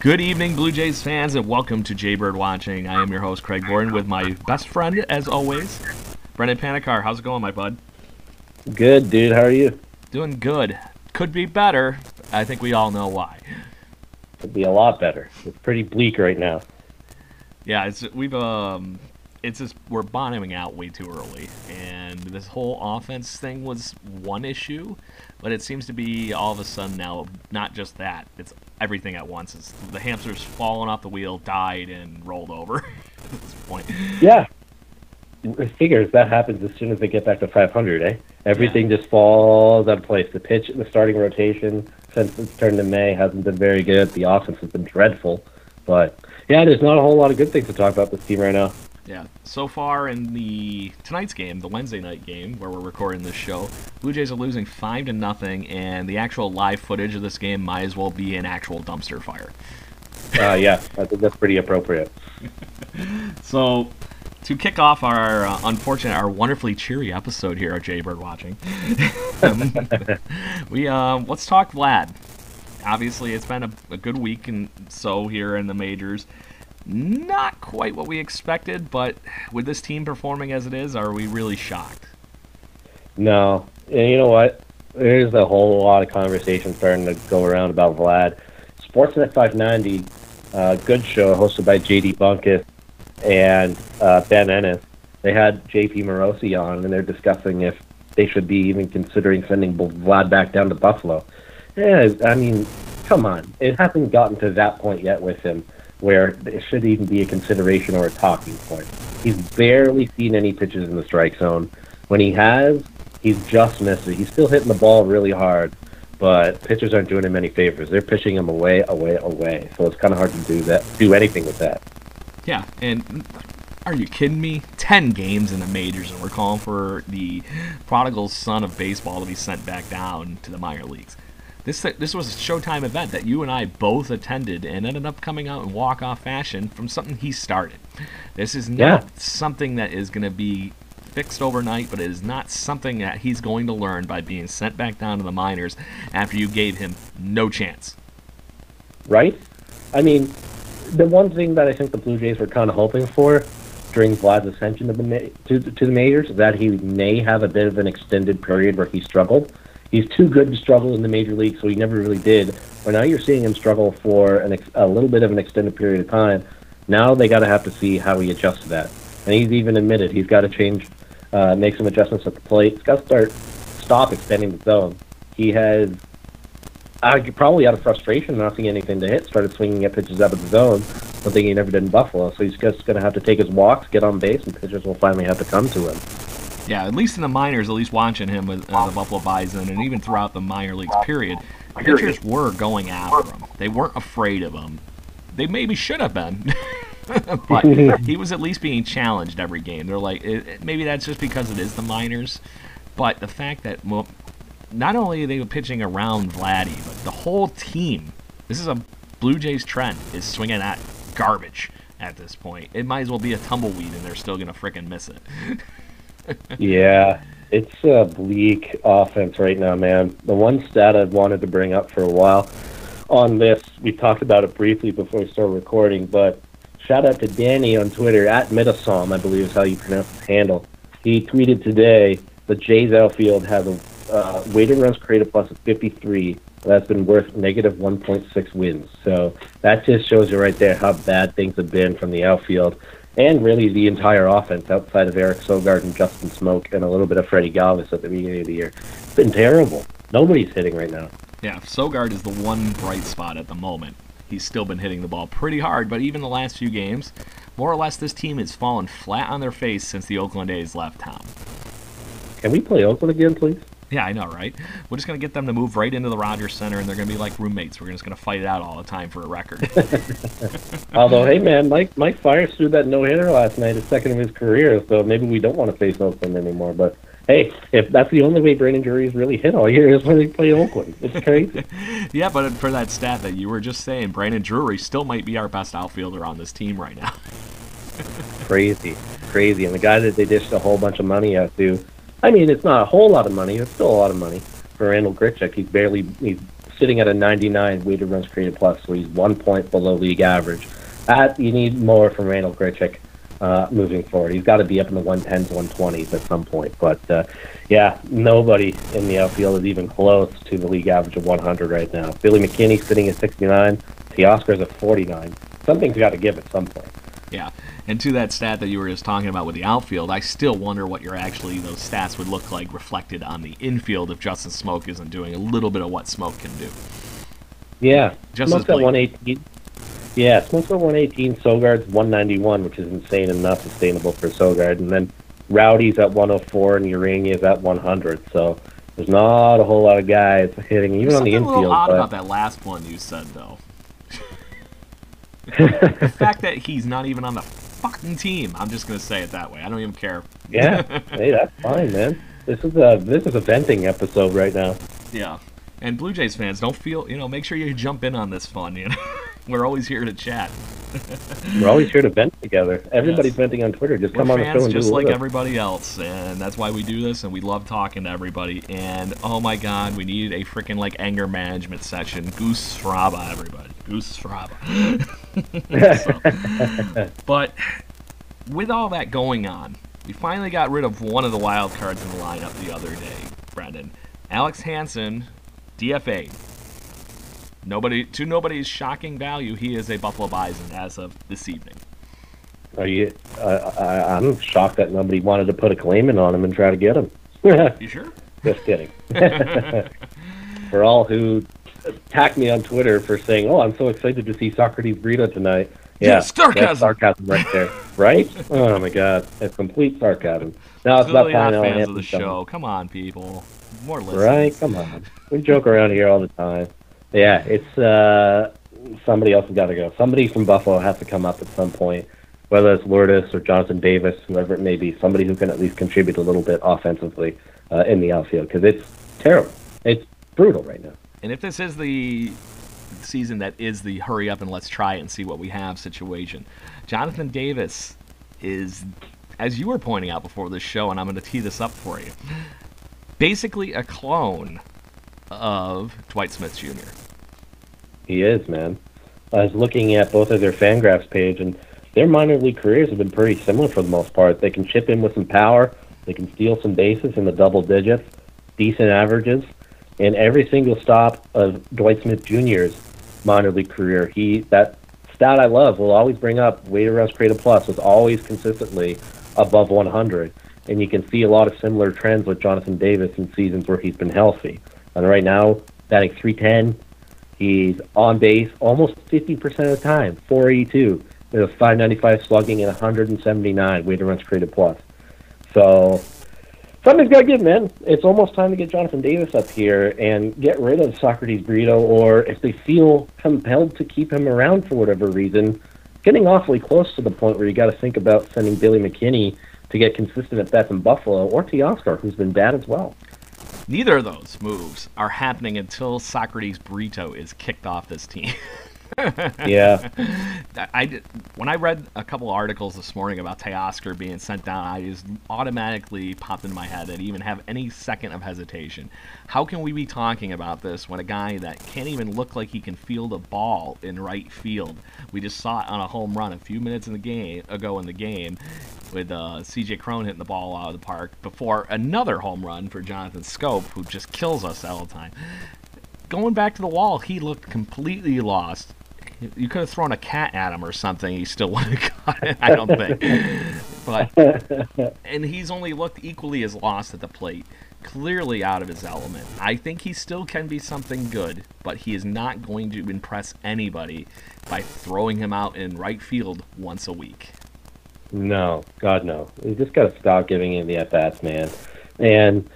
Good evening, Blue Jays fans, and welcome to Jaybird Watching. I am your host, Craig Gordon, with my best friend, as always, Brendan Panikar. How's it going, my bud? Good, dude. How are you? Doing good. Could be better. I think we all know why. Could be a lot better. It's pretty bleak right now. Yeah, it's we've um, it's just we're bottoming out way too early, and this whole offense thing was one issue, but it seems to be all of a sudden now not just that. It's everything at once. It's the hamster's fallen off the wheel, died, and rolled over at this point. Yeah. It figures that happens as soon as they get back to 500, eh? Everything yeah. just falls out of place. The pitch, the starting rotation, since it's turned to May, hasn't been very good. The offense has been dreadful. But, yeah, there's not a whole lot of good things to talk about this team right now. Yeah. So far in the tonight's game, the Wednesday night game where we're recording this show, Blue Jays are losing five to nothing, and the actual live footage of this game might as well be an actual dumpster fire. uh, yeah, I think that's pretty appropriate. so, to kick off our uh, unfortunate, our wonderfully cheery episode here at Jaybird Watching, we uh, let's talk Vlad. Obviously, it's been a, a good week and so here in the majors. Not quite what we expected, but with this team performing as it is, are we really shocked? No. And you know what? There's a whole lot of conversation starting to go around about Vlad. Sportsnet 590, uh, good show hosted by JD Bunkis and uh, Ben Ennis. They had JP Morosi on, and they're discussing if they should be even considering sending Vlad back down to Buffalo. Yeah, I mean, come on. It hasn't gotten to that point yet with him where it should even be a consideration or a talking point. He's barely seen any pitches in the strike zone. When he has, he's just missed it. He's still hitting the ball really hard, but pitchers aren't doing him any favors. They're pitching him away, away, away. So it's kind of hard to do that, do anything with that. Yeah, and are you kidding me? Ten games in the majors, and we're calling for the prodigal son of baseball to be sent back down to the minor leagues. This uh, this was a Showtime event that you and I both attended and ended up coming out in walk off fashion from something he started. This is not yeah. something that is going to be fixed overnight, but it is not something that he's going to learn by being sent back down to the minors after you gave him no chance. Right? I mean, the one thing that I think the Blue Jays were kind of hoping for during Vlad's ascension to the, to, to the majors is that he may have a bit of an extended period where he struggled he's too good to struggle in the major league, so he never really did. But now you're seeing him struggle for an ex- a little bit of an extended period of time. Now they got to have to see how he adjusts to that. And he's even admitted he's got to change, uh, make some adjustments at the plate. He's got to start, stop extending the zone. He has, uh, probably out of frustration, not seeing anything to hit, started swinging at pitches out of the zone, something he never did in Buffalo. So he's just going to have to take his walks, get on base, and pitchers will finally have to come to him. Yeah, at least in the minors, at least watching him with uh, the Buffalo Bison, and even throughout the minor leagues period, pitchers were going after him. They weren't afraid of him. They maybe should have been. but he was at least being challenged every game. They're like, it, maybe that's just because it is the minors, but the fact that well, not only are they pitching around Vladdy, but the whole team. This is a Blue Jays trend is swinging at garbage at this point. It might as well be a tumbleweed, and they're still gonna fricking miss it. yeah, it's a bleak offense right now, man. The one stat I've wanted to bring up for a while on this, we talked about it briefly before we started recording, but shout out to Danny on Twitter at Metasom, I believe is how you pronounce his handle. He tweeted today the Jays outfield has a uh, weighted runs created plus of 53. That's been worth negative 1.6 wins. So that just shows you right there how bad things have been from the outfield and really the entire offense outside of Eric Sogard and Justin Smoak and a little bit of Freddie Galvis at the beginning of the year. It's been terrible. Nobody's hitting right now. Yeah, Sogard is the one bright spot at the moment. he's still been hitting the ball pretty hard. But even the last few games, more or less, this team has fallen flat on their face since the Oakland A's left town. Can we play Oakland again, please? Yeah, I know, right? We're just going to get them to move right into the Rogers Center, and they're going to be like roommates. We're just going to fight it out all the time for a record. Although, hey, man, Mike Mike Fiers threw that no hitter last night, his second of his career, so maybe we don't want to face Oakland anymore. But hey, if that's the only way Brandon Drury's really hit all year is when they play Oakland. It's crazy. yeah, but for that stat that you were just saying, Brandon Drury still might be our best outfielder on this team right now. crazy, crazy. And the guy that they dished a whole bunch of money out to I mean, it's not a whole lot of money. It's still a lot of money for Randall Grichuk. He's barely he's sitting at a 99 weighted runs created plus, so he's one point below league average. That you need more from Randall Grichuk uh, moving forward. He's got to be up in the 110s, 120s at some point. But uh, yeah, nobody in the outfield is even close to the league average of 100 right now. Billy McKinney sitting at 69. Teoscar's at 49. Something's got to give at some point. Yeah. And to that stat that you were just talking about with the outfield, I still wonder what your actually those stats would look like reflected on the infield if Justin Smoak isn't doing a little bit of what Smoak can do. Yeah, just Smoak's at 118. Yeah, Smoak's at 118. Sogard's 191, which is insane and not sustainable for Sogard. And then Rowdy's at 104 and Urena's at 100. So there's not a whole lot of guys hitting, even There's on the infield. A little odd about that last one you said, though. the fact that he's not even on the fucking team. I'm just gonna say it that way. I don't even care. Yeah, hey, that's fine, man. This is a this is a venting episode right now. Yeah, and Blue Jays fans, don't feel you know. Make sure you jump in on this fun. You know, we're always here to chat. we're always here to vent together. Everybody's yes. venting on Twitter. Just we're come on the show and just like everybody else, and that's why we do this. And we love talking to everybody. And oh my God, we need a freaking like anger management session. Goosfraba, everybody. Goosfraba. so, but with all that going on, we finally got rid of one of the wild cards in the lineup the other day, Brendan. Alen Hanson, DFA. Nobody to nobody's shocking value, he is a Buffalo Bison as of this evening. Are you? Uh, I, I'm shocked that nobody wanted to put a claim in on him and try to get him. you sure? Just kidding. For all who attacked me on Twitter for saying, "Oh, I'm so excited to see Socrates Brito tonight." Yeah, sarcasm. sarcasm right there, right? oh my god, it's complete sarcasm. Now it's about not fans of the show. Come on, people, more listens. Right? Come on, we joke around here all the time. Yeah, it's uh, somebody else has got to go. Somebody from Buffalo has to come up at some point, whether it's Lourdes or Jonathan Davis, whoever it may be. Somebody who can at least contribute a little bit offensively uh, in the outfield because it's terrible. It's brutal right now. And if this is the season that is the hurry up and let's try and see what we have situation. Jonathan Davis is, as you were pointing out before this show, and I'm going to tee this up for you, basically a clone of Dwight Smith Jr. He is, man. I was looking at both of their Fangraphs page, and their minor league careers have been pretty similar for the most part. They can chip in with some power, they can steal some bases in the double digits, decent averages, and every single stop of Dwight Smith Jr.'s minor league career. He that stat I love will always bring up weighted runs created plus was always consistently above 100, and you can see a lot of similar trends with Jonathan Davis in seasons where he's been healthy. And right now, batting 310, he's on base almost 50% of the time, 482, with a 595 slugging and 179 weighted runs created plus. So something's got to give, man. It's almost time to get Jonathan Davis up here and get rid of Socrates Brito, or if they feel compelled to keep him around for whatever reason, getting awfully close to the point where you got to think about sending Billy McKinney to get consistent at bats in Buffalo, or Teoscar, who's been bad as well. Neither of those moves are happening until Socrates Brito is kicked off this team. yeah. I when I read a couple articles this morning about Teoscar being sent down, I just automatically popped into my head that even have any second of hesitation. How can we be talking about this when a guy that can't even look like he can field a ball in right field? We just saw it on a home run a few minutes in the game ago in the game with uh, C.J. Cron hitting the ball out of the park before another home run for Jonathan Schoop, who just kills us all the time going back to the wall, he looked completely lost. You could have thrown a cat at him or something. He still would have got it. I don't think. but and he's only looked equally as lost at the plate. clearly out of his element. I think he still can be something good, but he is not going to impress anybody by throwing him out in right field once a week. No, God, no. You just got to stop giving him the at bats, man. And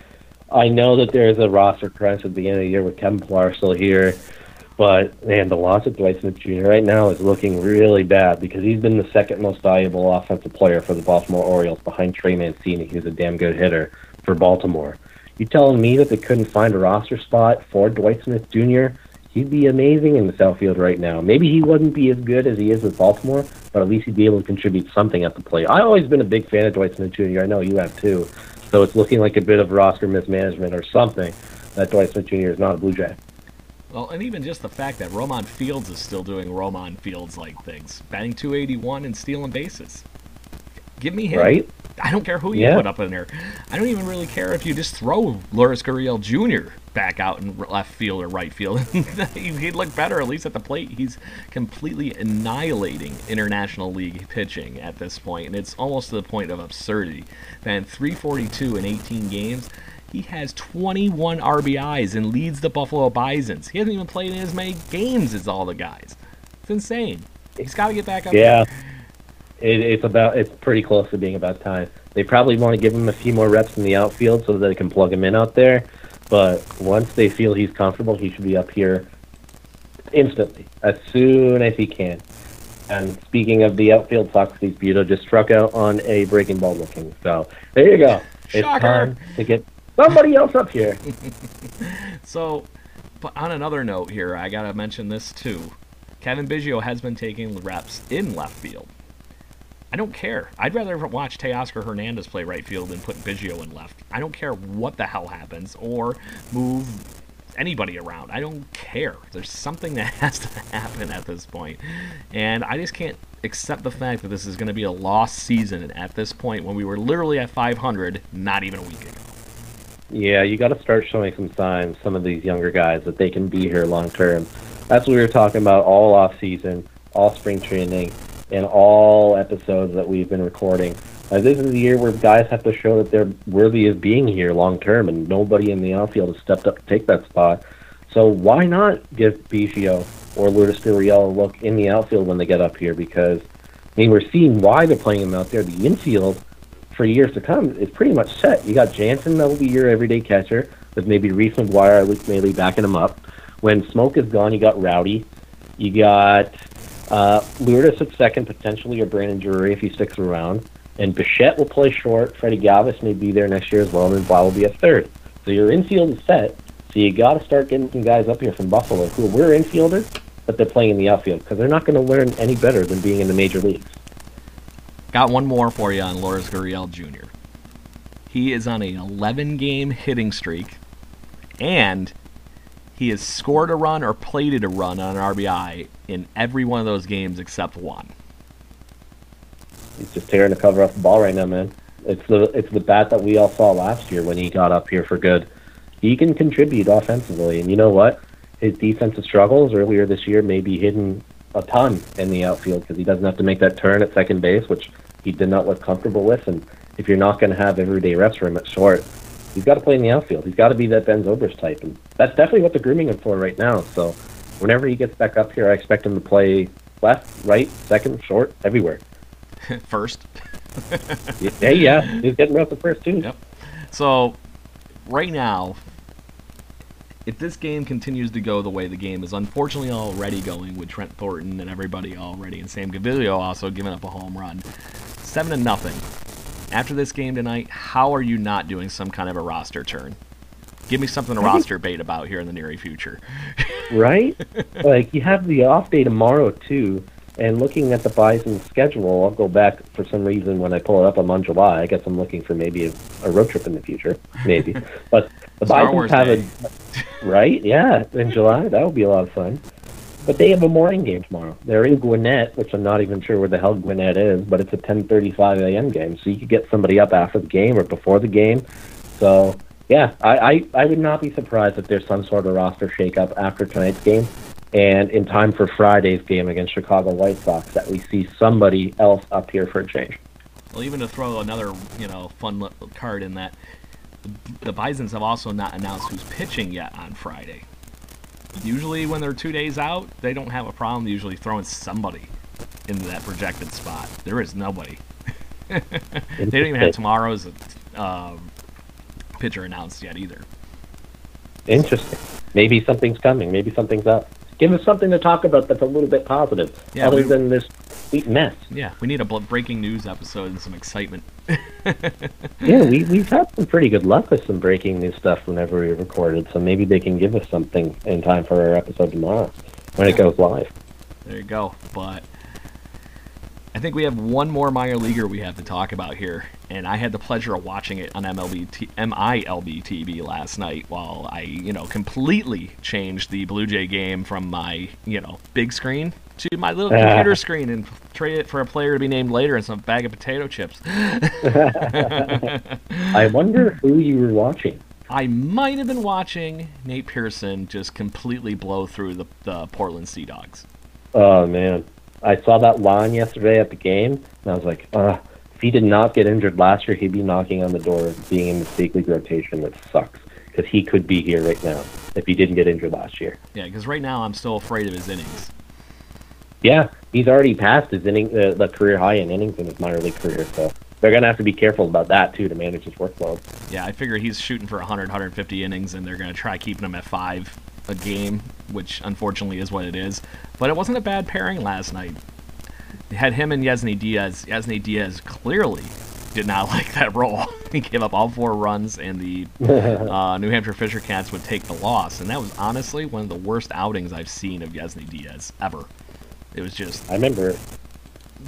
I know that there's a roster crunch at the beginning of the year with Kevin Pillar still here, but man, the loss of Dwight Smith Jr. right now is looking really bad because he's been the second most valuable offensive player for the Baltimore Orioles behind Trey Mancini, who's a damn good hitter for Baltimore. You telling me that they couldn't find a roster spot for Dwight Smith Jr.? He'd be amazing in the Southfield right now. Maybe he wouldn't be as good as he is with Baltimore, but at least he'd be able to contribute something at the plate. I've always been a big fan of Dwight Smith Jr. I know you have too. So it's looking like a bit of roster mismanagement or something that Dwight Smith Jr. is not a Blue Jay. Well, and even just the fact that Roemon Fields is still doing Roemon Fields like things, batting 281 and stealing bases. Give me him. Right? I don't care who you Yeah. put up in there. I don't even really care if you just throw Lourdes Gurriel Jr. back out in left field or right field. He'd look better, at least at the plate. He's completely annihilating International League pitching at this point, and it's almost to the point of absurdity. Then 342 in 18 games. He has 21 RBIs and leads the Buffalo Bisons. He hasn't even played in as many games as all the guys. It's insane. He's got to get back up. Yeah. there. It, it's about it's pretty close to being about time. They probably want to give him a few more reps in the outfield so that they can plug him in out there. But once they feel he's comfortable, he should be up here instantly, as soon as he can. And speaking of the outfield, Socrates Brito just struck out on a breaking ball looking. So there you go. It's Shocker. time to get somebody else up here. So, but on another note here, I gotta mention this too. Cavan Biggio has been taking reps in left field. I don't care. I'd rather watch Teoscar Hernandez play right field than put Biggio in left. I don't care what the hell happens or move anybody around. I don't care. There's something that has to happen at this point. And I just can't accept the fact that this is going to be a lost season at this point when we were literally at 500 not even a week ago. Yeah, you got to start showing some signs, some of these younger guys, that they can be here long term. That's what we were talking about all off season, all spring training, and all episodes that we've been recording. Uh, this is the year where guys have to show that they're worthy of being here long term, and nobody in the outfield has stepped up to take that spot. So why not give Biggio or Lourdes Gurriel a look in the outfield when they get up here? Because I mean, we're seeing why they're playing him out there. The infield for years to come is pretty much set. You got Jansen that will be your everyday catcher with maybe Reese McGuire or Luke Maile backing him up. When Smoak is gone, you got Rowdy. You got uh, Lourdes at second, potentially, or Brandon Drury if he sticks around. And Bichette will play short. Freddie Galvis may be there next year as well, and Blau will be a third. So your infield is set. So you got to start getting some guys up here from Buffalo who were infielders, but they're playing in the outfield because they're not going to learn any better than being in the major leagues. Got one more for you on Lourdes Gurriel Jr. He is on an 11 game hitting streak, and he has scored a run or plated a run on an RBI in every one of those games except one. He's just tearing the cover off the ball right now, man. It's the it's the bat that we all saw last year when he got up here for good. He can contribute offensively, and you know what? His defensive struggles earlier this year may be hidden a ton in the outfield because he doesn't have to make that turn at second base, which he did not look comfortable with. And if you're not going to have everyday reps for him at short, he's got to play in the outfield. He's got to be that Ben Zobrist type, and that's definitely what they're grooming him for right now. So whenever he gets back up here, I expect him to play left, right, second, short, everywhere. First. Yeah, yeah, he's getting reps at first too. Yep. So, right now, if this game continues to go the way the game is unfortunately already going with Trent Thornton and everybody already, and Sam Gaviglio also giving up a home run, seven to nothing. After this game tonight, how are you not doing some kind of a roster turn? Give me something to roster bait about here in the near future. right? like you have the off day tomorrow too. And looking at the Bison schedule, I'll go back for some reason when I pull it up. I'm on July. I guess I'm looking for maybe a, a road trip in the future, maybe. but the Star Wars have Day. a right, yeah, in July. That would be a lot of fun. But they have a morning game tomorrow. They're in Gwinnett, which I'm not even sure where the hell Gwinnett is, but it's a 10:35 a.m. game, so you could get somebody up after the game or before the game. So yeah, I, I, I would not be surprised if there's some sort of roster shakeup after tonight's game, and in time for Friday's game against Chicago White Sox, that we see somebody else up here for a change. Well, even to throw another, you know, fun card in that, the Bisons have also not announced who's pitching yet on Friday. Usually, when they're two days out, they don't have a problem usually throwing somebody into that projected spot. There is nobody. they don't even have tomorrow's uh, pitcher announced yet either. Interesting. Maybe something's coming. Maybe something's up. Give us something to talk about that's a little bit positive, Yeah, other we- than this complete mess. Yeah, we need a breaking news episode and some excitement. Yeah, we, we've had some pretty good luck with some breaking news stuff whenever we recorded, so maybe they can give us something in time for our episode tomorrow when it goes live. There you go. But I think we have one more minor leaguer we have to talk about here, and I had the pleasure of watching it on MLB t- MILB TV last night while I, you know, completely changed the Blue Jay game from my, you know, big screen to my little computer screen and trade it for a player to be named later and some bag of potato chips. I wonder who you were watching. I might have been watching Nate Pearson just completely blow through the, the Portland Sea Dogs. Oh man, I saw that line yesterday at the game, and I was like, uh, if he did not get injured last year, he'd be knocking on the door of being in the big league rotation. That sucks because he could be here right now if he didn't get injured last year. Yeah, because right now I'm still afraid of his innings. Yeah, he's already passed his inning, uh, the career high in innings in his minor league career, so they're gonna have to be careful about that too to manage his workload. Yeah, I figure he's shooting for 100, 150 innings, and they're going to try keeping him at five a game, which unfortunately is what it is. But it wasn't a bad pairing last night. They had him and Yennsy Diaz. Yennsy Diaz clearly did not like that role. he gave up all four runs, and the uh, New Hampshire Fisher Cats would take the loss. And that was honestly one of the worst outings I've seen of Yennsy Diaz ever. It was just I remember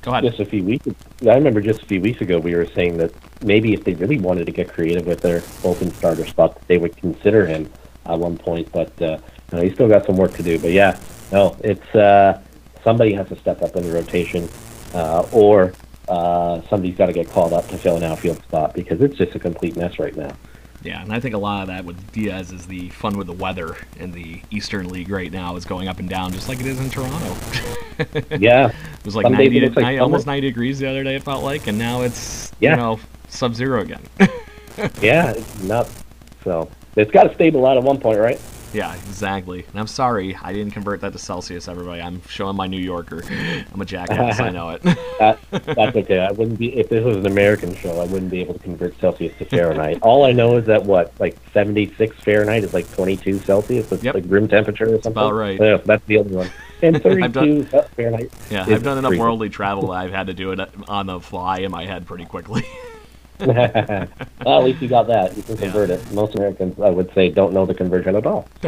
go ahead. just a few weeks. I remember just a few weeks ago we were saying that maybe if they really wanted to get creative with their open starter spot, that they would consider him at one point. But uh, no, he's still got some work to do. But yeah, no, it's uh, somebody has to step up in the rotation, uh, or uh, somebody's got to get called up to fill an outfield spot because it's just a complete mess right now. Yeah, and I think a lot of that with Diaz is the fun with the weather in the Eastern League right now is going up and down just like it is in Toronto. Yeah, It was like 90 it like ni- almost 90 degrees the other day, it felt like, and now it's, Yeah. you know, sub zero again. yeah, it's nuts. So it's got to stable out at one point, right? Yeah, exactly. And I'm sorry, I didn't convert that to Celsius, everybody. I'm showing my New Yorker. I'm a jackass, I know it. That, that's okay. I wouldn't be if this was an American show. I wouldn't be able to convert Celsius to Fahrenheit. All I know is that what, like seventy-six Fahrenheit is like twenty-two Celsius. It's Yep. like room temperature or something. about right. Yeah, that's the other one. And thirty-two Fahrenheit. yeah, I've done enough freezing. worldly travel that I've had to do it on the fly in my head pretty quickly. well, at least you got that. You can convert it. Most Americans, I would say, don't know the conversion at all.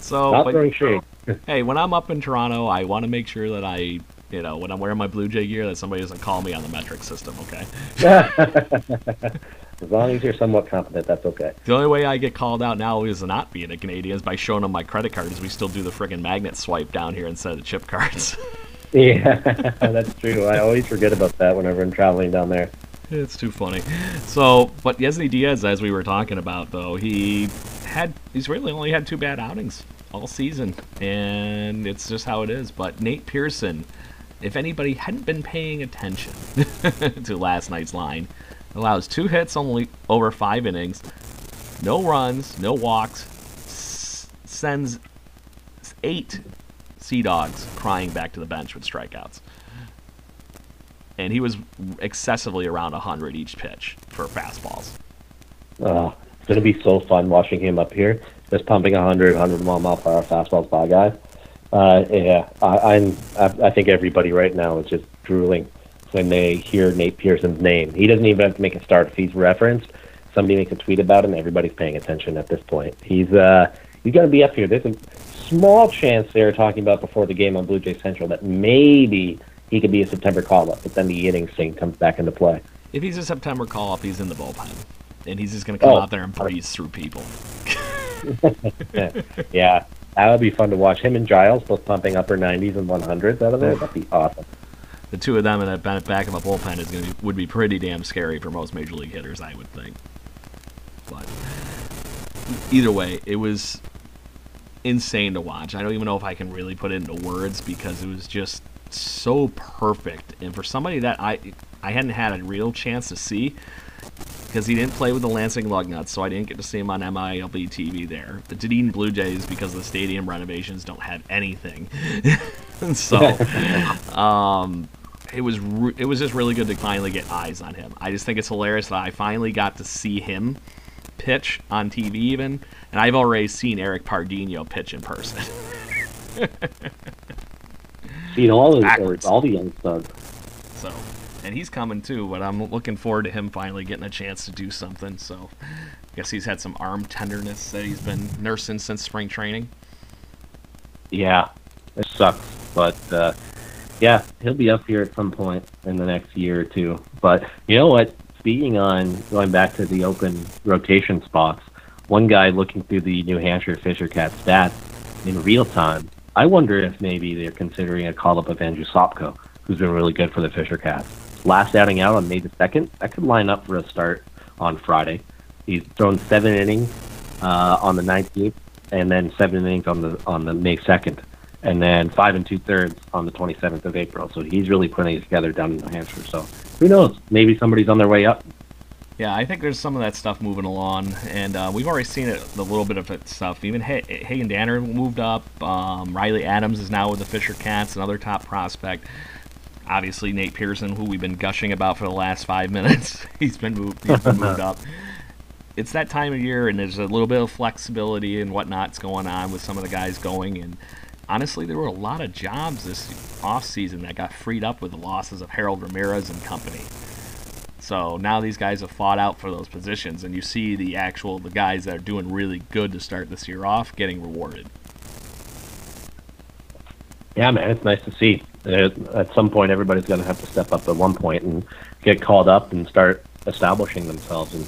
so, Not but- shade. hey, when I'm up in Toronto, I want to make sure that I, you know, when I'm wearing my Blue Jay gear, that somebody doesn't call me on the metric system. Okay. As long as you're somewhat competent, that's okay. The only way I get called out now is not being a Canadian is by showing them my credit card, because we still do the friggin' magnet swipe down here instead of the chip cards. Yeah, that's true. I always forget about that whenever I'm traveling down there. it's too funny. So, but Yennsy Diaz, as we were talking about, though, he had he's really only had two bad outings all season, and it's just how it is. But Nate Pearson, if anybody hadn't been paying attention to last night's line, allows two hits only over five innings, no runs, no walks, s- sends eight Sea Dogs crying back to the bench with strikeouts. And he was excessively around 100 each pitch for fastballs. Oh, it's going to be so fun watching him up here, just pumping 100, 100 mile per hour fastballs by guy. Uh, yeah, I, I'm. I, I think everybody right now is just drooling when they hear Nate Pearson's name. He doesn't even have to make a start if he's referenced. Somebody makes a tweet about him. Everybody's paying attention at this point. He's uh, he's going to be up here. Small chance they were talking about before the game on Blue Jay Central that maybe he could be a September call-up, but then the innings thing comes back into play. If he's a September call up, he's in the bullpen. And he's just going to come Oh. out there and breeze through people. yeah, that would be fun to watch. Him and Giles both pumping upper 90s and 100s out of there. That'd be awesome. The two of them in the back of a bullpen is going to would be pretty damn scary for most major league hitters, I would think. But either way, it was insane to watch. I don't even know if I can really put it into words because it was just so perfect. And for somebody that I I hadn't had a real chance to see, because he didn't play with the Lansing Lugnuts, so I didn't get to see him on MILB TV there. The Dunedin Blue Jays, because the stadium renovations don't have anything, so um, it was it was just really good to finally get eyes on him. I just think it's hilarious that I finally got to see him pitch on TV, even, and I've already seen Eric Pardinho pitch in person. Seen all the all the young studs. So and he's coming too. But I'm looking forward to him finally getting a chance to do something. So, I guess he's had some arm tenderness that he's been nursing since spring training. Yeah, it sucks, but uh, yeah, he'll be up here at some point in the next year or two. But you know what? Speaking on going back to the open rotation spots, one guy looking through the New Hampshire Fisher Cat stats in real time. I wonder if maybe they're considering a call up of Andrew Sopko, who's been really good for the Fisher Cats last outing out on May the 2nd, that could line up for a start on Friday. He's thrown seven innings uh, on the 19th, and then seven innings on the on the May 2nd, and then five and two thirds on the 27th of April. So he's really putting it together down in New Hampshire. So who knows? Maybe somebody's on their way up. Yeah, I think there's some of that stuff moving along, and uh, we've already seen it, a little bit of it stuff. Even Hagen Danner moved up. Um, Riley Adams is now with the Fisher Cats, another top prospect obviously Nate Pearson, who we've been gushing about for the last five minutes, he's been moved, he's been moved up. It's that time of year, and there's a little bit of flexibility and whatnot's going on with some of the guys going. And honestly, there were a lot of jobs this off season that got freed up with the losses of Harold Ramirez and company. So now these guys have fought out for those positions, and you see the actual the guys that are doing really good to start this year off getting rewarded. Yeah, man, it's nice to see. At some point, everybody's going to have to step up at one point and get called up and start establishing themselves. And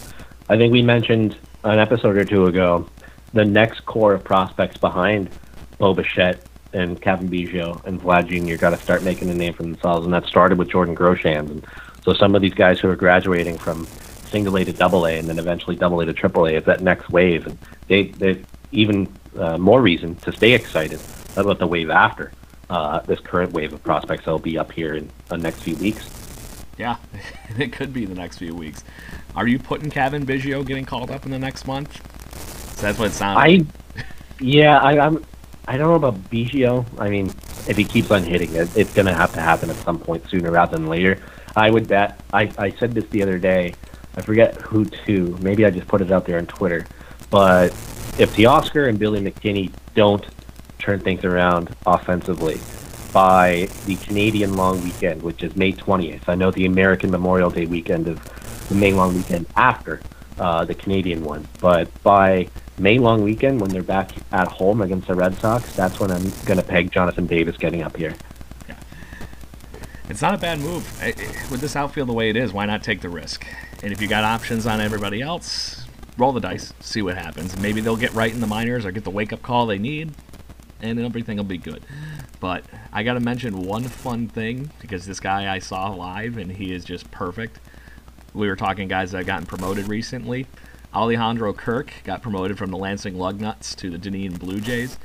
I think we mentioned an episode or two ago the next core of prospects behind Bo Bichette and Cavan Biggio and Vlad Jr. got to start making a name for themselves, and that started with Jordan Groshans. And so some of these guys who are graduating from single A to double A and then eventually double A to triple A is that next wave, and they they even uh, more reason to stay excited about the wave after uh, this current wave of prospects that'll be up here in the next few weeks. Yeah, it could be the next few weeks. Are you putting Cavan Biggio getting called up in the next month? So that's what it sounds. I, like. yeah, I, I'm. I don't know about Biggio. I mean, if he keeps on hitting it, it's going to have to happen at some point sooner rather than later. I would bet. I, I said this the other day. I forget who to. Maybe I just put it out there on Twitter. But if Teoscar and Billy McKinney don't turn things around offensively by the Canadian long weekend, which is May 20th. I know the American Memorial Day weekend is the main long weekend after uh, the Canadian one, but by May long weekend when they're back at home against the Red Sox, that's when I'm going to peg Jonathan Davis getting up here. Yeah. It's not a bad move. With this outfield the way it is, why not take the risk? And if you got options on everybody else, roll the dice, see what happens. Maybe they'll get right in the minors or get the wake up call they need and everything will be good. But I got to mention one fun thing because this guy I saw live and he is just perfect. We were talking guys that have gotten promoted recently. Alejandro Kirk got promoted from the Lansing Lugnuts to the Dunedin Blue Jays.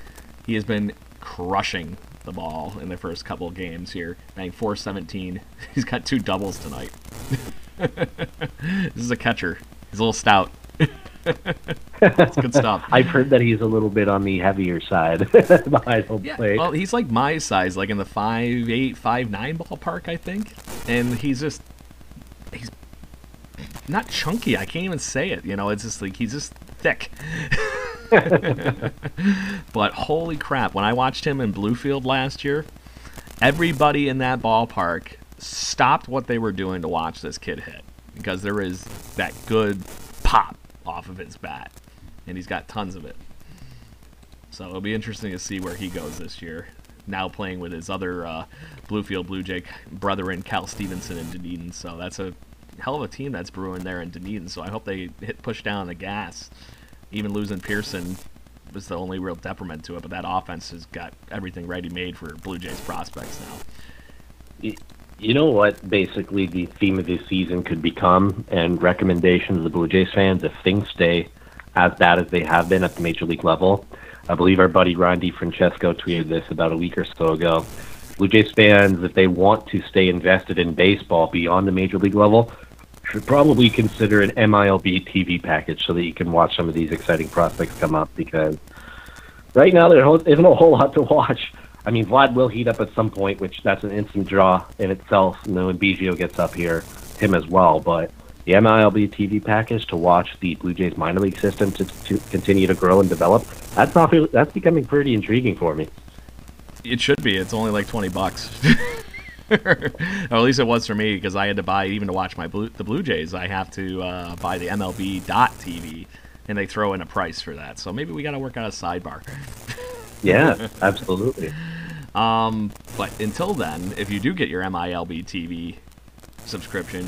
He has been crushing the ball in the first couple games here, batting 417. He's got two doubles tonight. this is a catcher. He's a little stout. That's good stuff. I've heard that he's a little bit on the heavier side behind home yeah, plate. Well, he's like my size, like in the five eight, five nine ballpark, I think. And he's just he's not chunky. I can't even say it. You know, it's just like he's just thick. but holy crap! When I watched him in Bluefield last year, everybody in that ballpark stopped what they were doing to watch this kid hit because there is that good pop off of his bat, and he's got tons of it. So it'll be interesting to see where he goes this year. Now playing with his other uh, Bluefield Blue Jay brother in Cal Stevenson in Dunedin. So that's a hell of a team that's brewing there in Dunedin. So I hope they hit push down the gas. Even losing Pearson was the only real detriment to it, but that offense has got everything ready made for Blue Jays prospects now. You know what basically the theme of this season could become, and recommendations of the Blue Jays fans if things stay as bad as they have been at the major league level. I believe our buddy Ron Francesco tweeted this about a week or so ago. Blue Jays fans, if they want to stay invested in baseball beyond the major league level, should probably consider an MILB TV package so that you can watch some of these exciting prospects come up because right now there isn't a whole lot to watch. I mean, Vlad will heat up at some point, which that's an instant draw in itself. You know, when Biggio gets up here, him as well. But the MILB TV package to watch the Blue Jays minor league system to, to continue to grow and develop, that's not that's becoming pretty intriguing for me. It should be. It's only like twenty bucks. or at least it was for me because I had to buy even to watch my Blue, the Blue Jays. I have to uh, buy the MLB dot TV, and they throw in a price for that. So maybe we got to work on a sidebar. yeah, absolutely. Um, but until then, if you do get your MILB TV subscription,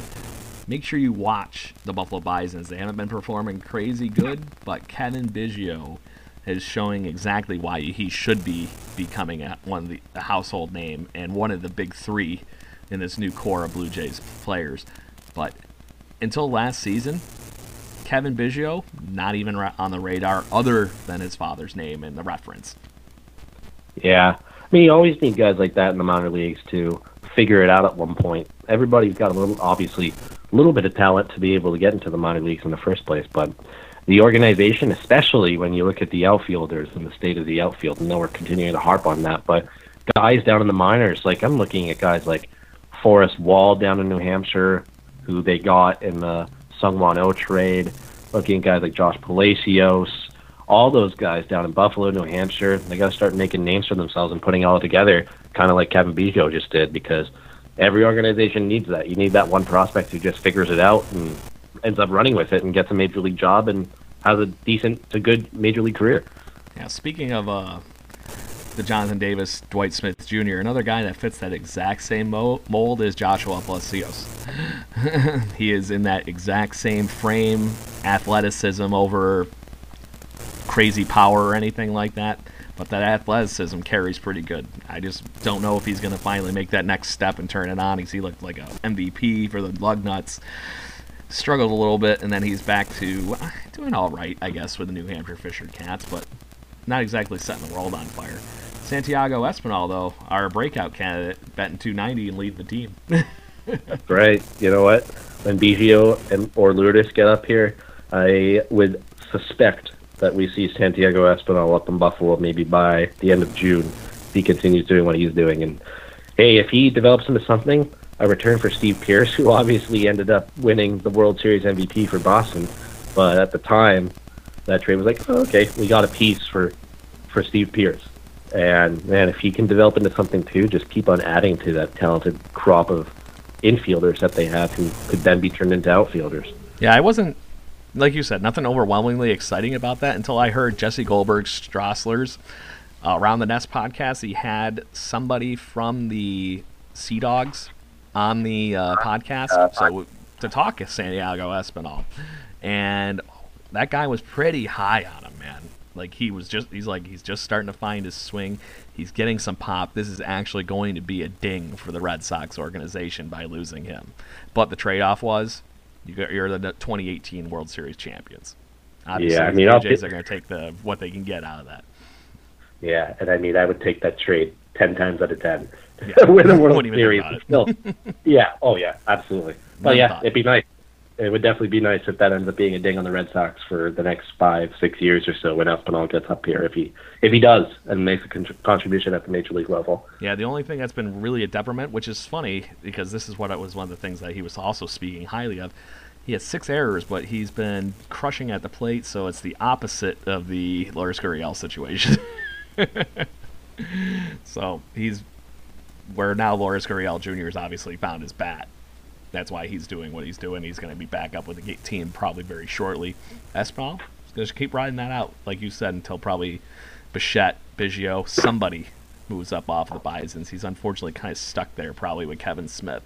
make sure you watch the Buffalo Bisons. They haven't been performing crazy good, but Cavan Biggio is showing exactly why he should be becoming a, one of the a household name and one of the big three in this new core of Blue Jays players. But until last season, Cavan Biggio not even on the radar, other than his father's name and the reference. Yeah, I mean, you always need guys like that in the minor leagues to figure it out at one point. Everybody's got a little, obviously, a little bit of talent to be able to get into the minor leagues in the first place, but the organization, especially when you look at the outfielders and the state of the outfield. I know we're continuing to harp on that, but guys down in the minors, like I'm looking at guys like Forrest Wall down in New Hampshire, who they got in the Seung-Hwan Oh trade. Looking at guys like Josh Palacios, all those guys down in Buffalo, New Hampshire, they got to start making names for themselves and putting it all together, kind of like Cavan Biggio just did, because every organization needs that. You need that one prospect who just figures it out and ends up running with it and gets a major league job and has a decent to good major league career. Yeah, speaking of uh, the Jonathan Davis, Dwight Smith Jr., another guy that fits that exact same mold is Joshua Palacios. he is in that exact same frame, athleticism over crazy power or anything like that. But that athleticism carries pretty good. I just don't know if he's going to finally make that next step and turn it on because he looked like a MVP for the Lugnuts struggled a little bit, and then he's back to uh, doing all right, I guess, with the New Hampshire Fisher Cats, but not exactly setting the world on fire. Santiago Espinal, though, our breakout candidate, betting 290 and lead the team. right. You know what? When Biggio and or Lourdes get up here, I would suspect that we see Santiago Espinal up in Buffalo maybe by the end of June. If he continues doing what he's doing, and hey, if he develops into something, a return for Steve Pearce, who obviously ended up winning the World Series MVP for Boston. But at the time, that trade was like, oh, okay, we got a piece for for Steve Pearce. And man, if he can develop into something too, just keep on adding to that talented crop of infielders that they have who could then be turned into outfielders. Yeah, I wasn't like you said, nothing overwhelmingly exciting about that until I heard Jesse Goldberg Strassler's uh, around the Nest podcast. He had somebody from the Sea Dogs on the uh, podcast. Uh, so to talk to Santiago Espinal, and that guy was pretty high on him, man. Like he was just, he's like, he's just starting to find his swing. He's getting some pop. This is actually going to be a ding for the Red Sox organization by losing him. But the trade-off was, you got, you're the 2018 World Series champions. Obviously, yeah, I mean, the Jays are going to take the what they can get out of that. Yeah, and I mean, I would take that trade ten times out of ten yeah. win the World Series. Still, yeah, oh yeah, absolutely. But yeah, thought. it'd be nice. It would definitely be nice if that ends up being a ding on the Red Sox for the next five, six years or so when Espinal gets up here. If he if he does and makes a con- contribution at the major league level. Yeah, the only thing that's been really a detriment, which is funny because this is what it was one of the things that he was also speaking highly of. He has six errors, but he's been crushing at the plate, so it's the opposite of the Lourdes Gurriel situation. so he's where now Lourdes Gurriel Jr. has obviously found his bat. That's why he's doing what he's doing. He's going to be back up with the team probably very shortly. Espinal, just keep riding that out, like you said, until probably Bichette, Biggio, somebody moves up off the Bisons. He's unfortunately kind of stuck there, probably with Kevin Smith.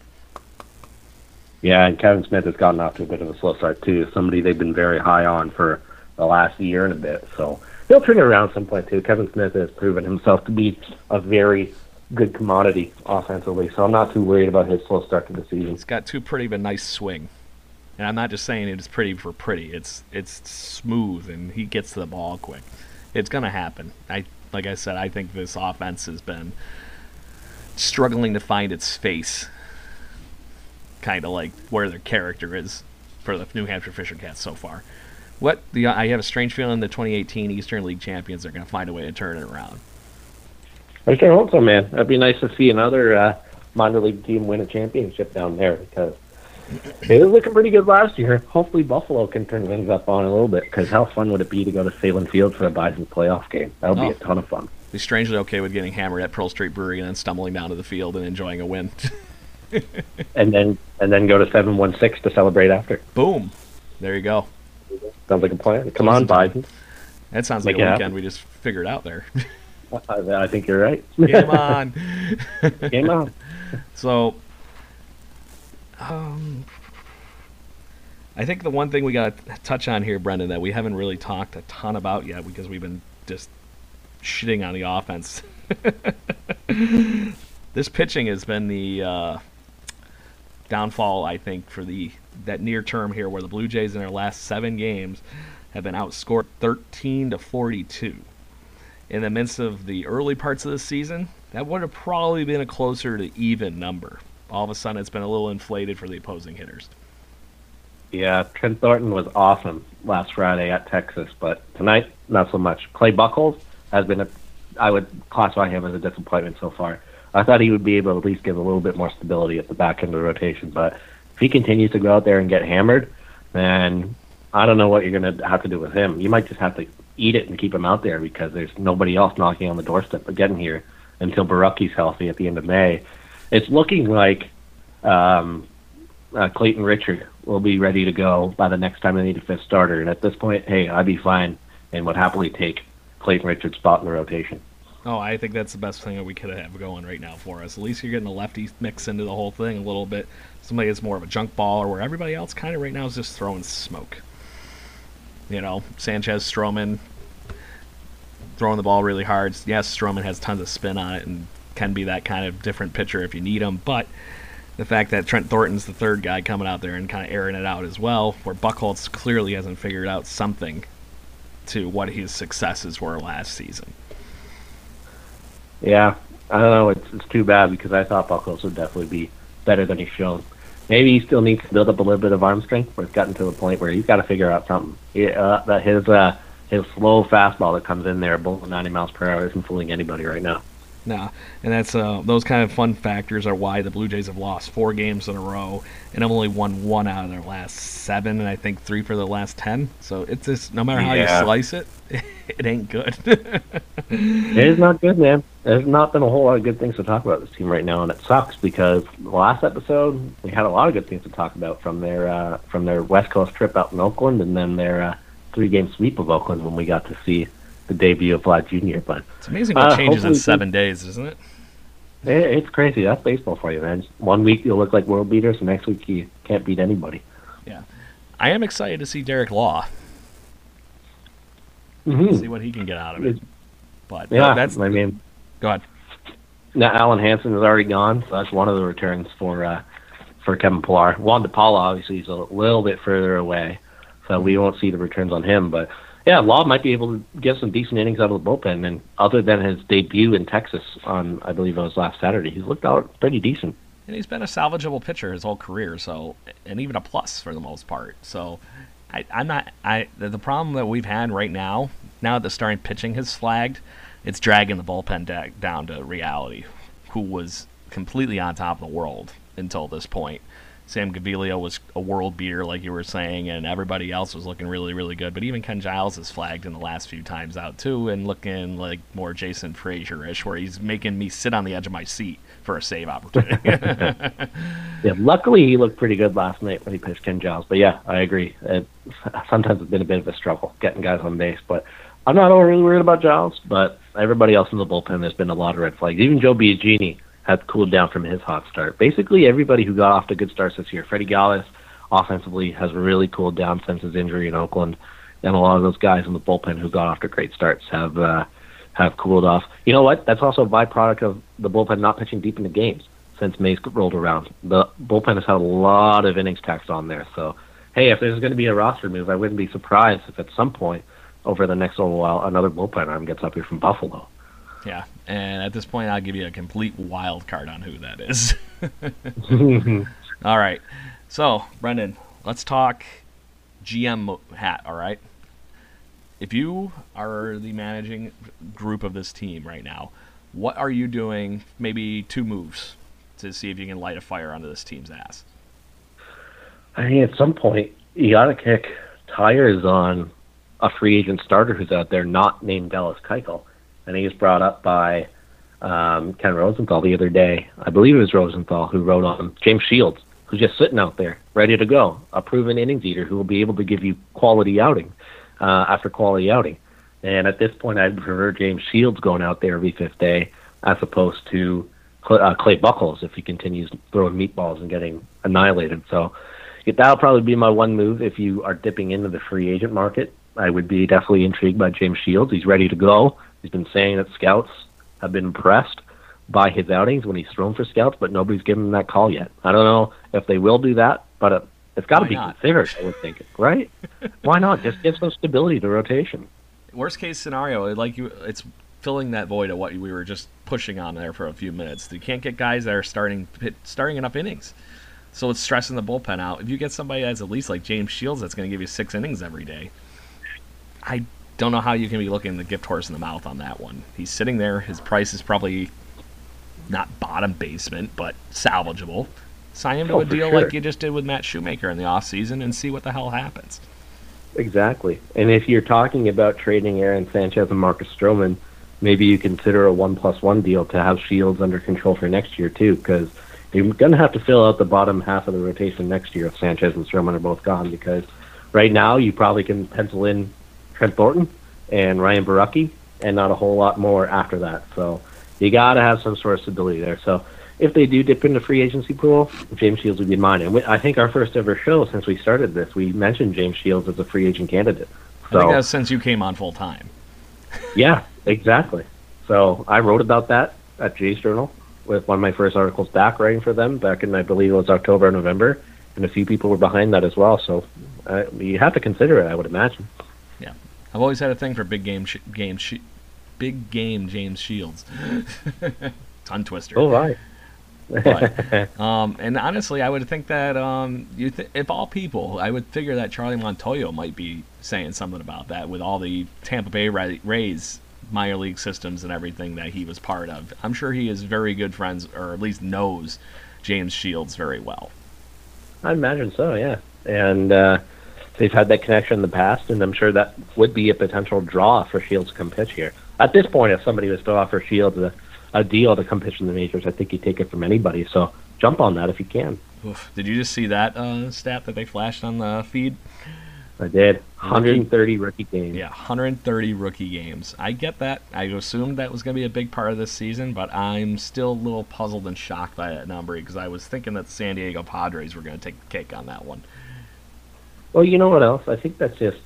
Yeah, and Kevin Smith has gotten off to a bit of a slow start too. Somebody they've been very high on for the last year and a bit. So he'll turn it around some point too. Kevin Smith has proven himself to be a very good commodity offensively, so I'm not too worried about his slow start to the season. He's got too pretty of a nice swing. And I'm not just saying it's pretty for pretty. It's it's smooth and he gets to the ball quick. It's gonna happen. I like I said, I think this offense has been struggling to find its face kind of like where their character is for the New Hampshire Fisher Cats so far. What the I have a strange feeling the 2018 Eastern League champions are going to find a way to turn it around. I sure hope so, man. That'd be nice to see another uh, minor league team win a championship down there because it was looking pretty good last year. Hopefully, Buffalo can turn things up on a little bit because how fun would it be to go to Sahlen Field for a Bison playoff game? That would Oh. be a ton of fun. Be strangely okay with getting hammered at Pearl Street Brewery and then stumbling down to the field and enjoying a win. And then and then go to seven one six to celebrate after. Boom. There you go. Sounds like a plan. Come on, Biden. That sounds like Make a weekend we just figured out there. I, I think you're right. Game on. Game on. So, um, I think the one thing we got to touch on here, Brendan, that we haven't really talked a ton about yet because we've been just shitting on the offense. this pitching has been the uh, downfall, I think, for the that near term here, where the Blue Jays in their last seven games have been outscored 13 to 42 in the midst of the early parts of the season, that would have probably been a closer to even number. All of a sudden, it's been a little inflated for the opposing hitters. Yeah, Trent Thornton was awesome last Friday at Texas, but tonight not so much. Clay Buchholz has been a, I would classify him as a disappointment so far. I thought he would be able to at least give a little bit more stability at the back end of the rotation, but if he continues to go out there and get hammered, then I don't know what you're going to have to do with him. You might just have to eat it and keep him out there because there's nobody else knocking on the doorstep of getting here until Borucki's healthy at the end of May. It's looking like um, uh, Clayton Richard will be ready to go by the next time they need a fifth starter. And at this point, hey, I'd be fine and would happily take Clayton Richard's spot in the rotation. Oh, I think that's the best thing that we could have going right now for us. At least you're getting a lefty mix into the whole thing a little bit. Somebody that's more of a junk baller, where everybody else kind of right now is just throwing smoke. You know, Sanchez, Stroman throwing the ball really hard. Yes, Stroman has tons of spin on it and can be that kind of different pitcher if you need him, but the fact that Trent Thornton's the third guy coming out there and kind of airing it out as well, where Buchholz clearly hasn't figured out something to what his successes were last season. Yeah, I don't know. It's, it's too bad because I thought Buchholz would definitely be better than he's shown. Maybe he still needs to build up a little bit of arm strength, but it's gotten to the point where he's got to figure out something. He, uh, that his uh, his slow fastball that comes in there below 90 miles per hour isn't fooling anybody right now. Nah, and that's uh, those kind of fun factors are why the Blue Jays have lost four games in a row and have only won one out of their last seven, and I think three for the last ten. So it's just no matter how Yeah. you slice it, it ain't good. It is not good, man. There's not been a whole lot of good things to talk about this team right now, and it sucks because the last episode we had a lot of good things to talk about from their uh, from their West Coast trip out in Oakland, and then their uh, three game sweep of Oakland when we got to see the debut of Vlad Jr. But it's amazing what Uh, changes in seven days, isn't it? it, it's crazy. That's baseball for you, man. One week you'll look like world beaters, and next week you can't beat anybody. Yeah, I am excited to see Derek Law, Mm-hmm. see what he can get out of it. But Yeah, that's I mean, go ahead. Now Alen Hanson is already gone, so that's one of the returns for uh, for Kevin Pillar. Juan DePaula obviously is a little bit further away, so we won't see the returns on him. But yeah, Law might be able to get some decent innings out of the bullpen. And other than his debut in Texas on, I believe it was last Saturday, he's looked out pretty decent. and he's been a salvageable pitcher his whole career. So, and even a plus for the most part. So, I, I'm not. I the, the problem that we've had right now, now that the starting pitching has flagged, it's dragging the bullpen da- down to reality. Who was completely on top of the world until this point. Sam Gaviglio was a world beater, like you were saying, and everybody else was looking really, really good. But even Ken Giles is flagged in the last few times out too, and looking like more Jason Frasor-ish, where he's making me sit on the edge of my seat for a save opportunity. Yeah, luckily he looked pretty good last night when he pitched Ken Giles. But yeah, I agree. It, sometimes it's been a bit of a struggle getting guys on base. But I'm not really worried about Giles. But everybody else in the bullpen, there's been a lot of red flags. Even Joe Biagini had cooled down from his hot start. Basically, everybody who got off to good starts this year, Freddy Galvis, offensively has really cooled down since his injury in Oakland. And a lot of those guys in the bullpen who got off to great starts have uh, have cooled off. You know what? That's also a byproduct of the bullpen not pitching deep into games since May's rolled around. The bullpen has had a lot of innings taxed on there. So, hey, if there's going to be a roster move, I wouldn't be surprised if at some point over the next little while another bullpen arm gets up here from Buffalo. Yeah, and at this point, I'll give you a complete wild card on who that is. All right. So, Brendan, let's talk GM hat, all right? If you are the managing group of this team right now, what are you doing? Maybe two moves to see if you can light a fire under this team's ass. I think at some point you got to kick tires on a free agent starter who's out there not named Dallas Keuchel. And he was brought up by um, Ken Rosenthal the other day. I believe it was Rosenthal who wrote on James Shields, who's just sitting out there ready to go, a proven innings eater who will be able to give you quality outing uh, after quality outing. And at this point, I'd prefer James Shields going out there every fifth day as opposed to uh, Clay Buchholz if he continues throwing meatballs and getting annihilated. So that'll probably be my one move if you are dipping into the free agent market. I would be definitely intrigued by James Shields. He's ready to go. He's been saying that scouts have been impressed by his outings when he's thrown for scouts, but nobody's given him that call yet. I don't know if they will do that, but uh, it's got to be not? considered. I would think, right? Why not? Just give some stability to rotation. Worst case scenario, like you, it's filling that void of what we were just pushing on there for a few minutes. You can't get guys that are starting starting enough innings. So it's stressing the bullpen out. If you get somebody that's at least like James Shields that's going to give you six innings every day, I don't know how you can be looking the gift horse in the mouth on that one. He's sitting there. His price is probably not bottom basement, but salvageable. Sign him to oh, a deal sure. like you just did with Matt Shoemaker in the off season and see what the hell happens. Exactly. And if you're talking about trading Aaron Sanchez and Marcus Stroman, maybe you consider a one plus one deal to have Shields under control for next year too, because you're going to have to fill out the bottom half of the rotation next year if Sanchez and Stroman are both gone. Because right now you probably can pencil in Trent Thornton and Ryan Borucki, and not a whole lot more after that. So you got to have some sort of stability there. So if they do dip into free agency pool, James Shields would be mine. And we, I think our first ever show since we started this, we mentioned James Shields as a free agent candidate. So, I think that's since you came on full time. yeah, exactly. So I wrote about that at Jay's Journal with one of my first articles back writing for them back in I believe it was October or November, and a few people were behind that as well. So uh, you have to consider it, I would imagine. I've always had a thing for big game sh- game sh- big game James Shields. Tongue twister. Oh right. but, um, and honestly, I would think that um, you th- if all people, I would figure that Charlie Montoyo might be saying something about that with all the Tampa Bay Rays minor league systems and everything that he was part of. I'm sure he is very good friends, or at least knows James Shields very well. I imagine so, yeah. And uh, they've had that connection in the past, and I'm sure that would be a potential draw for Shields to come pitch here. At this point, if somebody was to offer Shields a, a deal to come pitch in the majors, I think he'd take it from anybody. So jump on that if you can. Oof. Did you just see that uh, stat that they flashed on the feed? I did. 130 rookie, rookie games. Yeah, 130 rookie games. I get that. I assumed that was going to be a big part of this season, but I'm still a little puzzled and shocked by that number because I was thinking that the San Diego Padres were going to take the cake on that one. Well, you know what else? I think that's just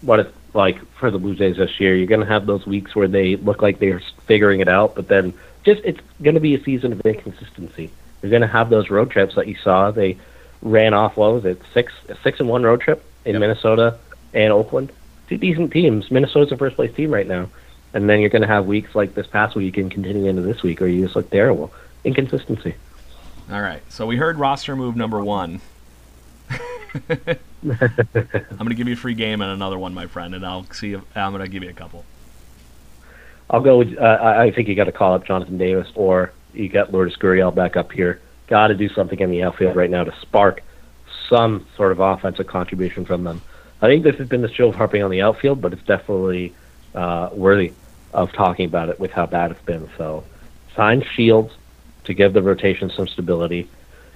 what it's like for the Blue Jays this year. You're going to have those weeks where they look like they're figuring it out, but then just it's going to be a season of inconsistency. You're going to have those road trips that you saw. They ran off. What was it? Six, six and one road trip in yep. Minnesota and Oakland. Two decent teams. Minnesota's a first place team right now. And then you're going to have weeks like this past week and continue into this week, or you just look terrible. Inconsistency. All right. So we heard roster move number one. I'm going to give you a free game and another one, my friend, and I'll see if I'm going to give you a couple. I'll go with. Uh, I think you got to call up Jonathan Davis, or you got Lourdes Gurriel back up here. Got to do something in the outfield right now to spark some sort of offensive contribution from them. I think this has been the show of harping on the outfield, but it's definitely uh, worthy of talking about it with how bad it's been. So sign Shields to give the rotation some stability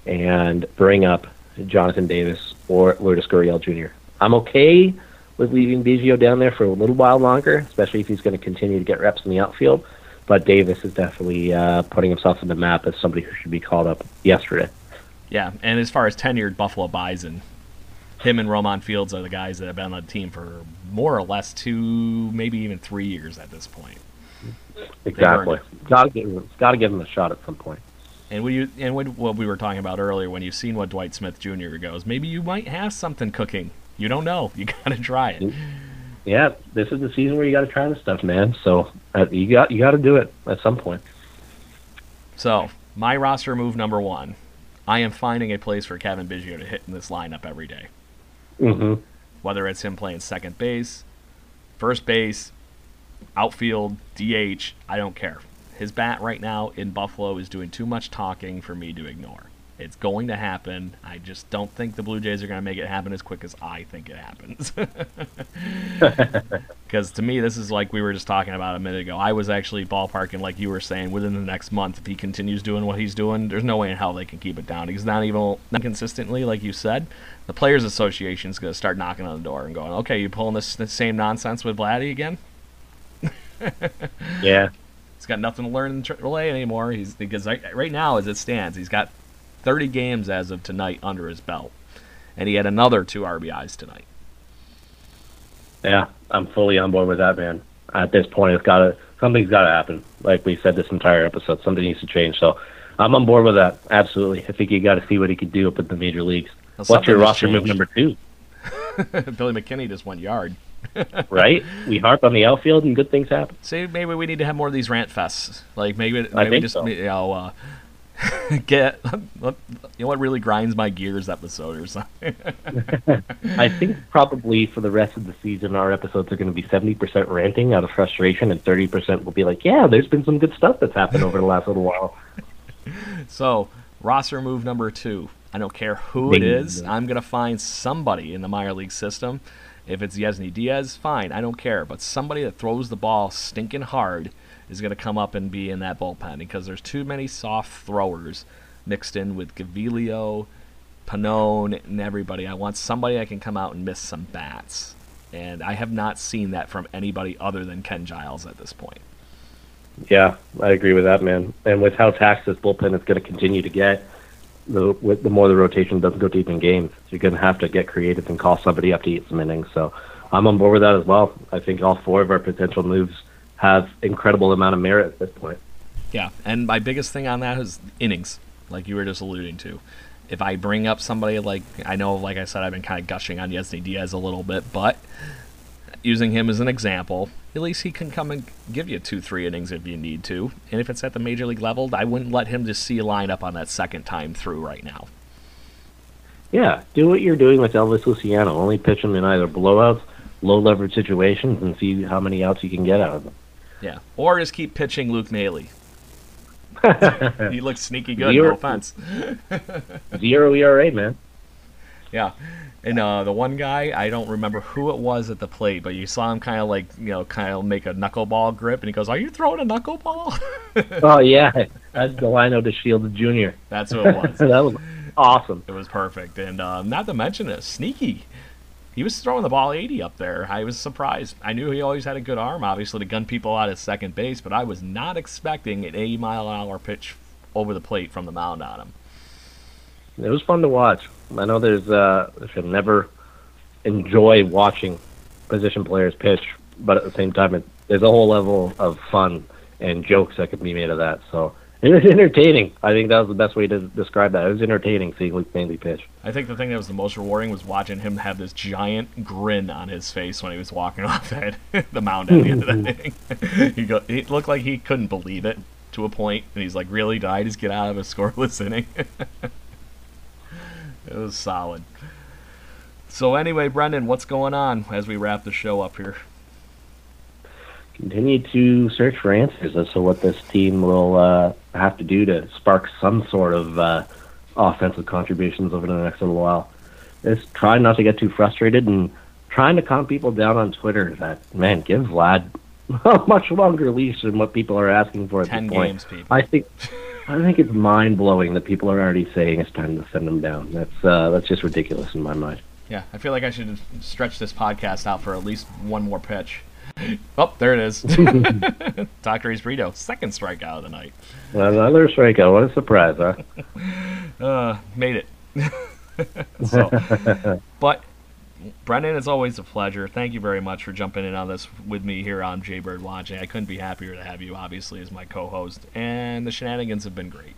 and bring up Jonathan Davis or Lourdes Gurriel Jr. I'm okay with leaving Biggio down there for a little while longer, especially if he's going to continue to get reps in the outfield. But Davis is definitely uh, putting himself on the map as somebody who should be called up yesterday. Yeah, and as far as tenured Buffalo Bison, him and Roemon Fields are the guys that have been on the team for more or less two, maybe even three years at this point. Exactly. Got to give got to give him a shot at some point. And when you and when, what we were talking about earlier, when you've seen what Dwight Smith Jr. goes, maybe you might have something cooking. You don't know. You got to try it. Yeah, this is the season where you got to try this stuff, man. So uh, you got you got to do it at some point. So my roster move number one I am finding a place for Cavan Biggio to hit in this lineup every day. Mm-hmm. Whether it's him playing second base, first base, outfield, DH, I don't care. His bat right now in Buffalo is doing too much talking for me to ignore. It's going to happen. I just don't think the Blue Jays are going to make it happen as quick as I think it happens. Because to me, this is like we were just talking about a minute ago. I was actually ballparking, like you were saying, within the next month, if he continues doing what he's doing, there's no way in hell they can keep it down. He's not even not consistently, like you said. The Players Association is going to start knocking on the door and going, okay, you pulling this, this same nonsense with Vladdy again? yeah. He's got nothing to learn in AAA anymore. He's because right, right now, as it stands, he's got 30 games as of tonight under his belt, and he had another two RBIs tonight. Yeah, I'm fully on board with that, man. At this point, it's got to something's got to happen. Like we said this entire episode, something needs to change. So I'm on board with that. Absolutely. I think you got to see what he could do up in the major leagues. Well, What's your roster move number two? Billy McKinney just went yard. right? We harp on the outfield and good things happen. See, maybe we need to have more of these rant fests. Like maybe, maybe I think just so. you know, uh, get you know what really grinds my gears episode or something. I think probably for the rest of the season, our episodes are going to be 70% ranting out of frustration, and 30% will be like, yeah, there's been some good stuff that's happened over the last little while. So, roster move number two. I don't care who it is. I'm going to find somebody in the minor league system. If it's Yennsy Diaz, fine. I don't care. But somebody that throws the ball stinking hard is going to come up and be in that bullpen because there's too many soft throwers mixed in with Gaviglio, Pannone, and everybody. I want somebody that can come out and miss some bats. And I have not seen that from anybody other than Ken Giles at this point. Yeah, I agree with that, man. And with how taxed this bullpen is going to continue to get, the the more the rotation doesn't go deep in games, you're going to have to get creative and call somebody up to eat some innings. So I'm on board with that as well. I think all four of our potential moves have incredible amount of merit at this point. Yeah, and my biggest thing on that is innings, like you were just alluding to. If I bring up somebody like I know, like I said, I've been kind of gushing on Yennsy Diaz a little bit, but using him as an example, at least he can come and give you two, three innings if you need to. And if it's at the major league level, I wouldn't let him just see a lineup on that second time through right now. Yeah, do what you're doing with Elvis Luciano. Only pitch him in either blowouts, low leverage situations, and see how many outs you can get out of them. Yeah, or just keep pitching Luke Maile. he looks sneaky good. Zero- No offense. Zero ERA, man. Yeah. And uh, the one guy, I don't remember who it was at the plate, but you saw him kind of like, you know, kind of make a knuckleball grip, and he goes, Are you throwing a knuckleball? Oh yeah, that's Delino DeShields Jr. That's who it was. that was awesome. It was perfect. And uh, not to mention it, sneaky. He was throwing the ball 80 up there. I was surprised. I knew he always had a good arm, obviously, to gun people out at second base, but I was not expecting an 80 mile an hour pitch over the plate from the mound on him. It was fun to watch. I know there's uh, I should never enjoy watching position players pitch, but at the same time, it, there's a whole level of fun and jokes that can be made of that. So it was entertaining. I think that was the best way to describe that. It was entertaining seeing Luke Maile pitch. I think the thing that was the most rewarding was watching him have this giant grin on his face when he was walking off that the mound at the end of that inning. he go, it looked like he couldn't believe it to a point, and he's like, "Really? Did I just get out of a scoreless inning?" It was solid. So anyway, Brendan, what's going on as we wrap the show up here? Continue to search for answers as to what this team will uh, have to do to spark some sort of uh, offensive contributions over the next little while. Just try not to get too frustrated and trying to calm people down on Twitter that, man, give Vlad a much longer leash than what people are asking for at Ten this point. games, people. I think I think it's mind blowing that people are already saying it's time to send them down. That's uh, that's just ridiculous in my mind. Yeah, I feel like I should stretch this podcast out for at least one more pitch. Oh, there it is. Dr. Burrito, second strikeout of the night. Another strikeout. What a surprise, huh? Uh, made it. so, but Brendan, it's always a pleasure. Thank you very much for jumping in on this with me here on Jaybird Watching. I couldn't be happier to have you, obviously, as my co-host, and the shenanigans have been great.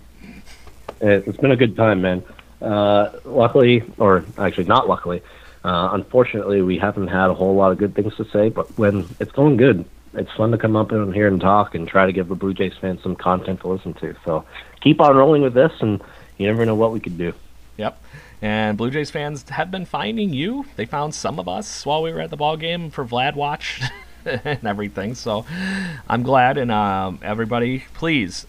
It- It's been a good time, man. Uh, luckily, or actually not luckily, uh, unfortunately, we haven't had a whole lot of good things to say. But when it's going good, it's fun to come up in here and talk and try to give the Blue Jays fans some content to listen to. So keep on rolling with this, and you never know what we could do. Yep. And Blue Jays fans have been finding you. They found some of us while we were at the ball game for Vlad Watch and everything. So I'm glad. And um, everybody, please.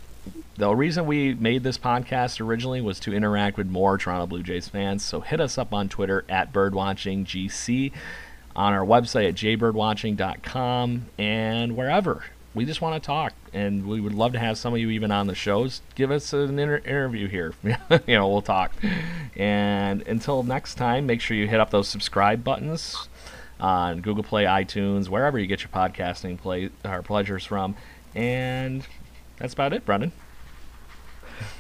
The reason we made this podcast originally was to interact with more Toronto Blue Jays fans. So hit us up on Twitter at birdwatchinggc, on our website at jbirdwatching.com, and wherever we just want to talk, and we would love to have some of you even on the shows. Give us an inter- interview here. you know, we'll talk. And until next time, make sure you hit up those subscribe buttons on Google Play, iTunes, wherever you get your podcasting play or pleasures from. And that's about it, Brendan.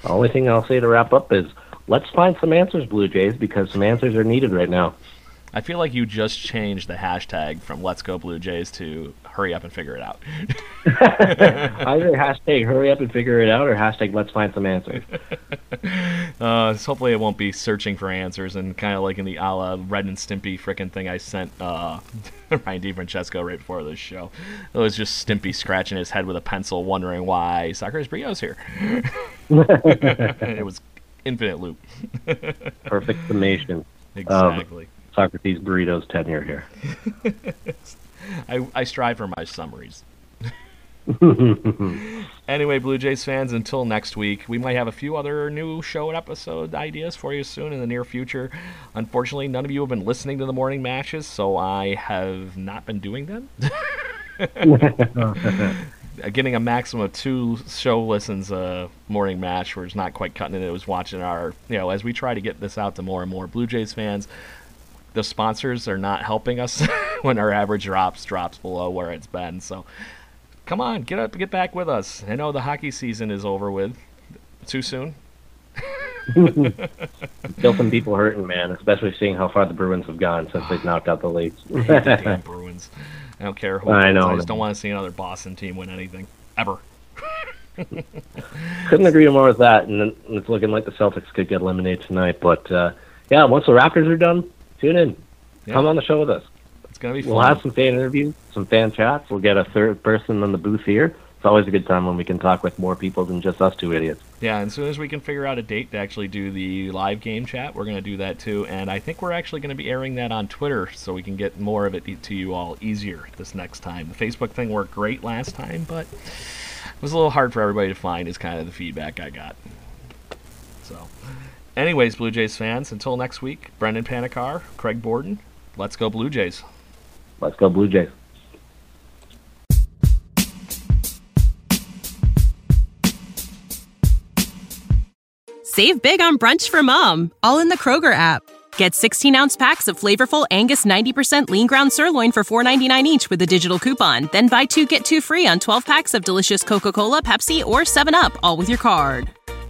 The only thing I'll say to wrap up is let's find some answers, Blue Jays, because some answers are needed right now. I feel like you just changed the hashtag from "Let's Go Blue Jays" to "Hurry up and figure it out." Either hashtag "Hurry up and figure it out" or hashtag "Let's find some answers." Uh, so hopefully, it won't be searching for answers and kind of like in the a la Ren and Stimpy frickin' thing I sent uh, Ryan DiFrancesco right before this show. It was just Stimpy scratching his head with a pencil, wondering why Socrates Brito's here. it was infinite loop. Perfect summation. Exactly. Socrates Brito's tenure here. I, I strive for my summaries. anyway, Blue Jays fans, until next week, we might have a few other new show and episode ideas for you soon in the near future. Unfortunately, none of you have been listening to the morning matches, so I have not been doing them. Getting a maximum of two show listens a morning match, we're just not quite cutting it. It was watching our, you know, as we try to get this out to more and more Blue Jays fans the sponsors are not helping us when our average drops drops below where it's been. So come on, get up, get back with us. I know the hockey season is over with. Too soon. Still some people hurting, man. Especially seeing how far the Bruins have gone since they've knocked out the Leafs. Damn Bruins. I don't care who. I know. I just don't want to see another Boston team win anything ever. Couldn't agree more with that. And it's looking like the Celtics could get eliminated tonight. But uh, yeah, once the Raptors are done, tune in. Yeah. Come on the show with us. It's gonna be fun. We'll have some fan interviews, some fan chats. We'll get a third person in the booth here. It's always a good time when we can talk with more people than just us two idiots. Yeah, and as soon as we can figure out a date to actually do the live game chat, we're going to do that too. And I think we're actually going to be airing that on Twitter so we can get more of it to you all easier this next time. The Facebook thing worked great last time, but it was a little hard for everybody to find, is kind of the feedback I got. So, anyways, Blue Jays fans, until next week, Brendan Panikar, Craig Borden, let's go Blue Jays. Let's go, Blue Jays. Save big on brunch for mom, all in the Kroger app. Get 16 ounce packs of flavorful Angus 90% lean ground sirloin for $4.99 each with a digital coupon. Then buy two get two free on 12 packs of delicious Coca Cola, Pepsi, or 7UP, all with your card.